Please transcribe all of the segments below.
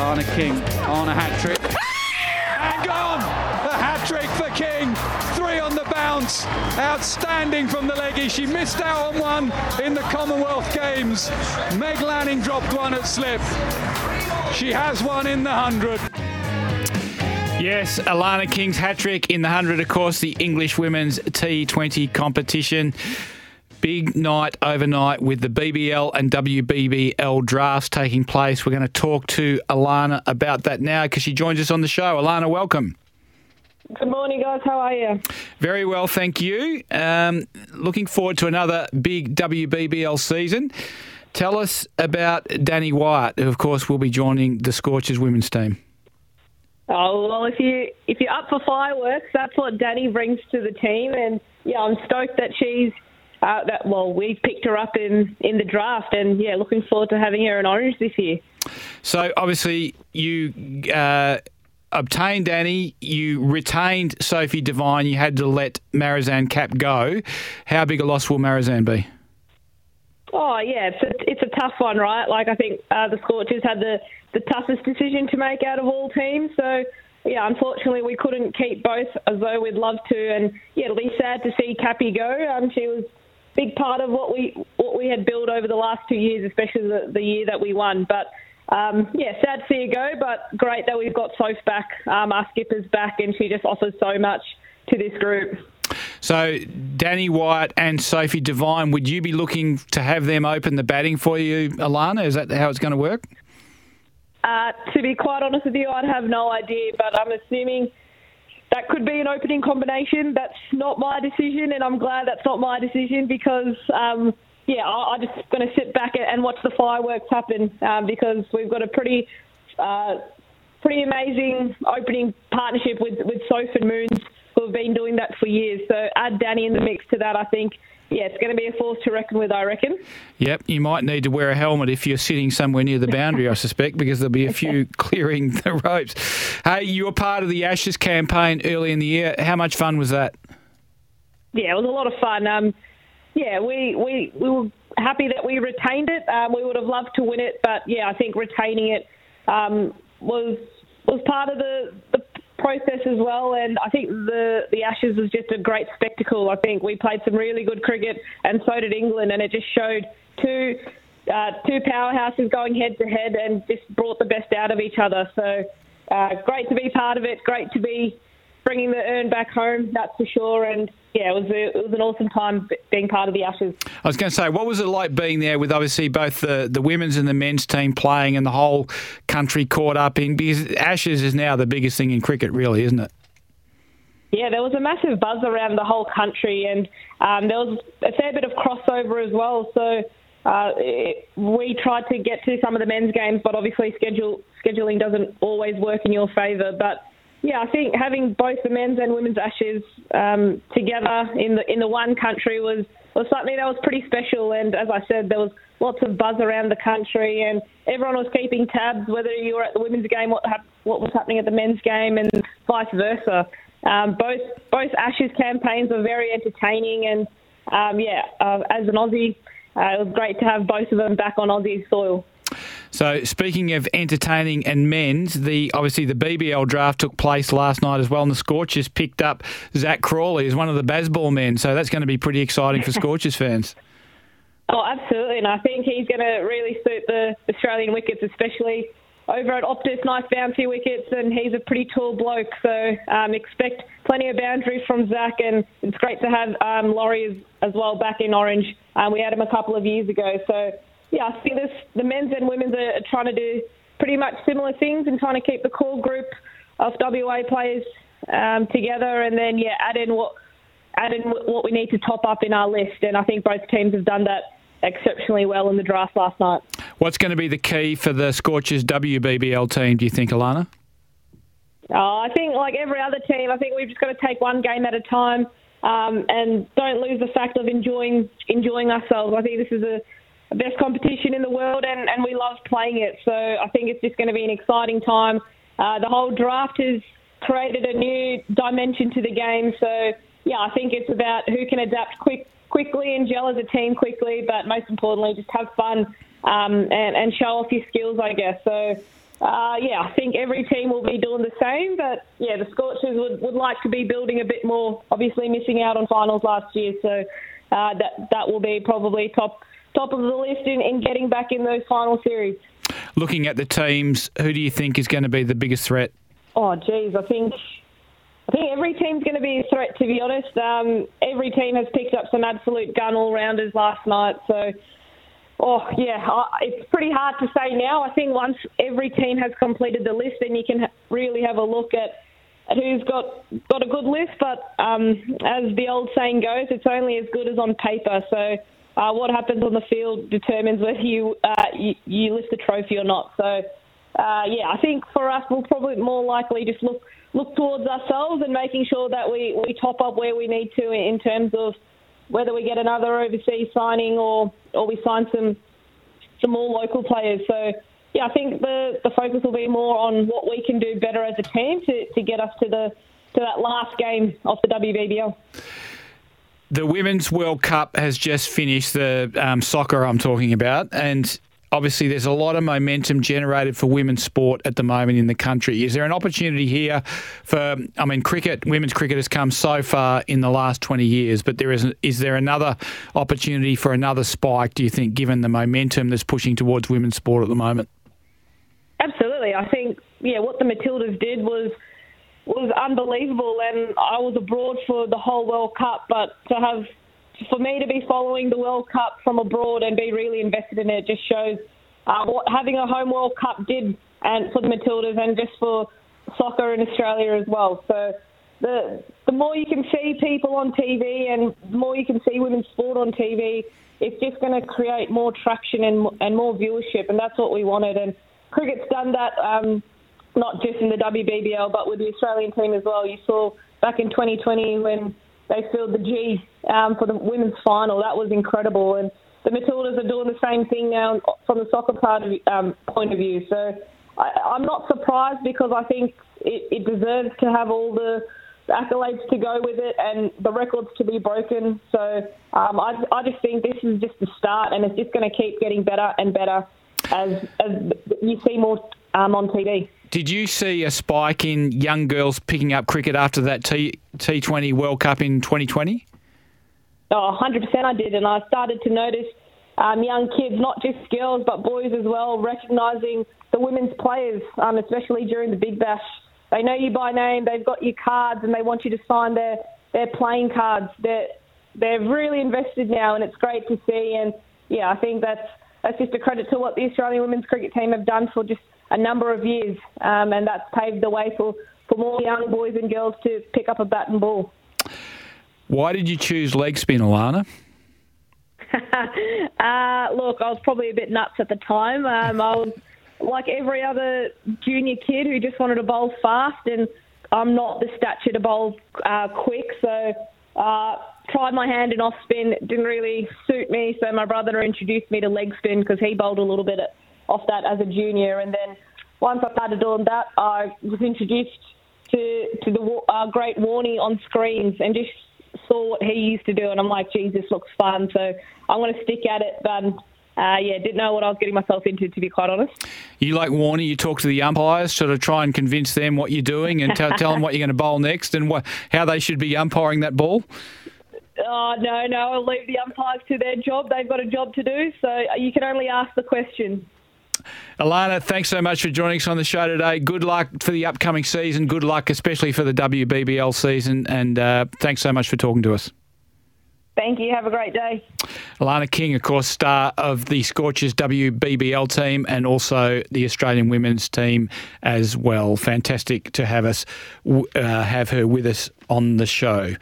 Lana King on a hat trick. And gone! A hat trick for King. Three on the bounce. Outstanding from the leggy. She missed out on one in the Commonwealth Games. Meg Lanning dropped one at slip. She has one in the 100. Yes, Alana King's hat trick in the 100, of course, the English women's T20 competition. Big night overnight with the BBL and WBBL drafts taking place. We're going to talk to Alana about that now because she joins us on the show. Alana, welcome. Good morning, guys. How are you? Very well, thank you. Um, looking forward to another big WBBL season. Tell us about Danni Wyatt, who, of course, will be joining the Scorchers women's team. Oh well, if you if you're up for fireworks, that's what Danny brings to the team, and yeah, I'm stoked that she's uh, that well, we picked her up in in the draft, and yeah, looking forward to having her in Orange this year. So obviously you. Uh, obtained Danni, you retained Sophie Devine, you had to let Marizanne Kapp go. How big a loss will Marizanne be? Oh yeah, it's a, it's a tough one, right? Like I think uh, the Scorchers had the the toughest decision to make out of all teams. So yeah, unfortunately we couldn't keep both as though we'd love to, and yeah, it'll be sad to see Kappy go. Um, she was big part of what we what we had built over the last two years, especially the, the year that we won. But um, yeah, sad to see her go, but great that we've got Soph back. Um, our skipper's back, and she just offers so much to this group. So, Danni Wyatt and Sophie Devine, would you be looking to have them open the batting for you, Alana? Is that how it's going to work? Uh, to be quite honest with you, I'd have no idea, but I'm assuming that could be an opening combination. That's not my decision, and I'm glad that's not my decision because, um, yeah, I, am just going to sit back and watch the fireworks happen um, because we've got a pretty, uh, pretty amazing opening partnership with with Soph and Moons who have been doing that for years. So add Danni in the mix to that, I think yeah, it's going to be a force to reckon with, I reckon. Yep, you might need to wear a helmet if you're sitting somewhere near the boundary, I suspect, because there'll be a few clearing the ropes. Hey, you were part of the Ashes campaign early in the year. How much fun was that? Yeah, it was a lot of fun. Um, yeah, we, we, we were happy that we retained it. Um, we would have loved to win it, but yeah, I think retaining it um, was was part of the, the process as well. And I think the the Ashes was just a great spectacle. I think we played some really good cricket, and so did England, and it just showed two. Uh, two powerhouses going head to head and just brought the best out of each other. So uh, great to be part of it. Great to be bringing the urn back home, that's for sure. And yeah, it was a, it was an awesome time being part of the Ashes. I was going to say, what was it like being there with obviously both the, the women's and the men's team playing and the whole country caught up in because Ashes is now the biggest thing in cricket, really, isn't it? Yeah, there was a massive buzz around the whole country, and um, there was a fair bit of crossover as well. So uh, it, we tried to get to some of the men's games, but obviously schedule scheduling doesn't always work in your favour. But yeah, I think having both the men's and women's ashes um, together in the in the one country was was something that was pretty special. And as I said, there was lots of buzz around the country, and everyone was keeping tabs whether you were at the women's game, what hap- what was happening at the men's game, and vice versa. Um, both both Ashes campaigns were very entertaining, and um, yeah, uh, as an Aussie, uh, it was great to have both of them back on Aussie soil. So speaking of entertaining and men's, the obviously the BBL draft took place last night as well, and the Scorchers picked up Zak Crawley as one of the baseball men. So that's going to be pretty exciting for Scorchers fans. Oh, absolutely, and I think he's going to really suit the Australian wickets, especially over at Optus, nice bouncy wickets, and he's a pretty tall bloke. So um, expect plenty of boundaries from Zach, and it's great to have um, Laurie as, as well back in Orange. Um, we had him a couple of years ago, so yeah, I think this, the men's and women's are trying to do pretty much similar things and trying to keep the core group of WA players um, together, and then yeah, add in what add in what we need to top up in our list. And I think both teams have done that exceptionally well in the draft last night. What's going to be the key for the Scorchers WBBL team? Do you think, Alana? Oh, I think like every other team, I think we've just got to take one game at a time. Um, and don't lose the fact of enjoying enjoying ourselves. I think this is a best competition in the world, and, and we love playing it. So I think it's just going to be an exciting time. Uh, the whole draft has created a new dimension to the game. So yeah, I think it's about who can adapt quick, quickly and gel as a team quickly, but most importantly, just have fun um, and, and show off your skills, I guess. So uh, yeah, I think every team will be doing the same. But yeah, the Scorchers would, would like to be building a bit more. Obviously, missing out on finals last year, so uh, that that will be probably top top of the list in, in getting back in those final series. Looking at the teams, who do you think is going to be the biggest threat? Oh, geez, I think I think every team's going to be a threat. To be honest, um, every team has picked up some absolute gun all rounders last night, so Oh, yeah, it's pretty hard to say now. I think once every team has completed the list, then you can really have a look at, at who's got, got a good list. But um, as the old saying goes, it's only as good as on paper. So uh, what happens on the field determines whether you, uh, you, you lift the trophy or not. So, uh, yeah, I think for us, we'll probably more likely just look look towards ourselves and making sure that we, we top up where we need to in terms of whether we get another overseas signing or or we sign some some more local players. So yeah, I think the the focus will be more on what we can do better as a team to, to get us to the to that last game of the WBBL. The Women's World Cup has just finished, the um, soccer I'm talking about, and obviously there's a lot of momentum generated for women's sport at the moment in the country. Is there an opportunity here for? I mean, cricket, women's cricket has come so far in the last 20 years, but there is is there another opportunity for another spike? Do you think, given the momentum that's pushing towards women's sport at the moment? Absolutely, I think yeah, what the Matildas did was was unbelievable, and I was abroad for the whole World Cup, but to have for me to be following the World Cup from abroad and be really invested in it just shows uh, what having a home World Cup did and for the Matildas and just for soccer in Australia as well. So the the more you can see people on TV and the more you can see women's sport on TV, it's just going to create more traction and and more viewership, and that's what we wanted. And cricket's done that. Um, not just in the WBBL, but with the Australian team as well. You saw back in 2020 when they filled the G um, for the women's final. That was incredible. And the Matildas are doing the same thing now from the soccer part of, um, point of view. So I, am not surprised because I think it, it deserves to have all the accolades to go with it and the records to be broken. So um, I, I just think this is just the start, and it's just going to keep getting better and better as as you see more um, on TV. Did you see a spike in young girls picking up cricket after that T T20 World Cup in 2020? Oh, 100% I did, and I started to notice um, young kids, not just girls but boys as well, recognising the women's players, um, especially during the Big Bash. They know you by name, they've got your cards, and they want you to sign their, their playing cards. They're, they're really invested now, and it's great to see. And yeah, I think that's that's just a credit to what the Australian women's cricket team have done for just a number of years, um, and that's paved the way for, for more young boys and girls to pick up a bat and ball. Why did you choose leg spin, Alana? uh, look, I was probably a bit nuts at the time. Um, I was like every other junior kid who just wanted to bowl fast, and I'm not the stature to bowl uh, quick, so uh, tried my hand in off spin. Didn't really suit me, so my brother introduced me to leg spin because he bowled a little bit off that as a junior, and then once I started doing that, I was introduced to to the uh, great Warney on screens and just saw what he used to do, and I'm like, geez, this looks fun. So I'm going to stick at it, but. Uh, yeah, didn't know what I was getting myself into, to be quite honest. You like Warney, you talk to the umpires, sort of try and convince them what you're doing and tell, tell them what you're going to bowl next and what, how they should be umpiring that ball? Oh, no, no, I'll leave the umpires to their job. They've got a job to do, so you can only ask the question. Alana, thanks so much for joining us on the show today. Good luck for the upcoming season. Good luck, especially for the WBBL season. And uh, thanks so much for talking to us. Thank you. Have a great day. Alana King, of course, star of the Scorchers WBBL team and also the Australian women's team as well. Fantastic to have us uh, have her with us on the show.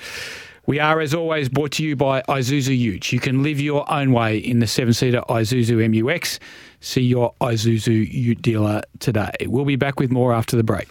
We are, as always, brought to you by Isuzu Ute. You can live your own way in the seven seater Isuzu MUX. See your Isuzu Ute dealer today. We'll be back with more after the break.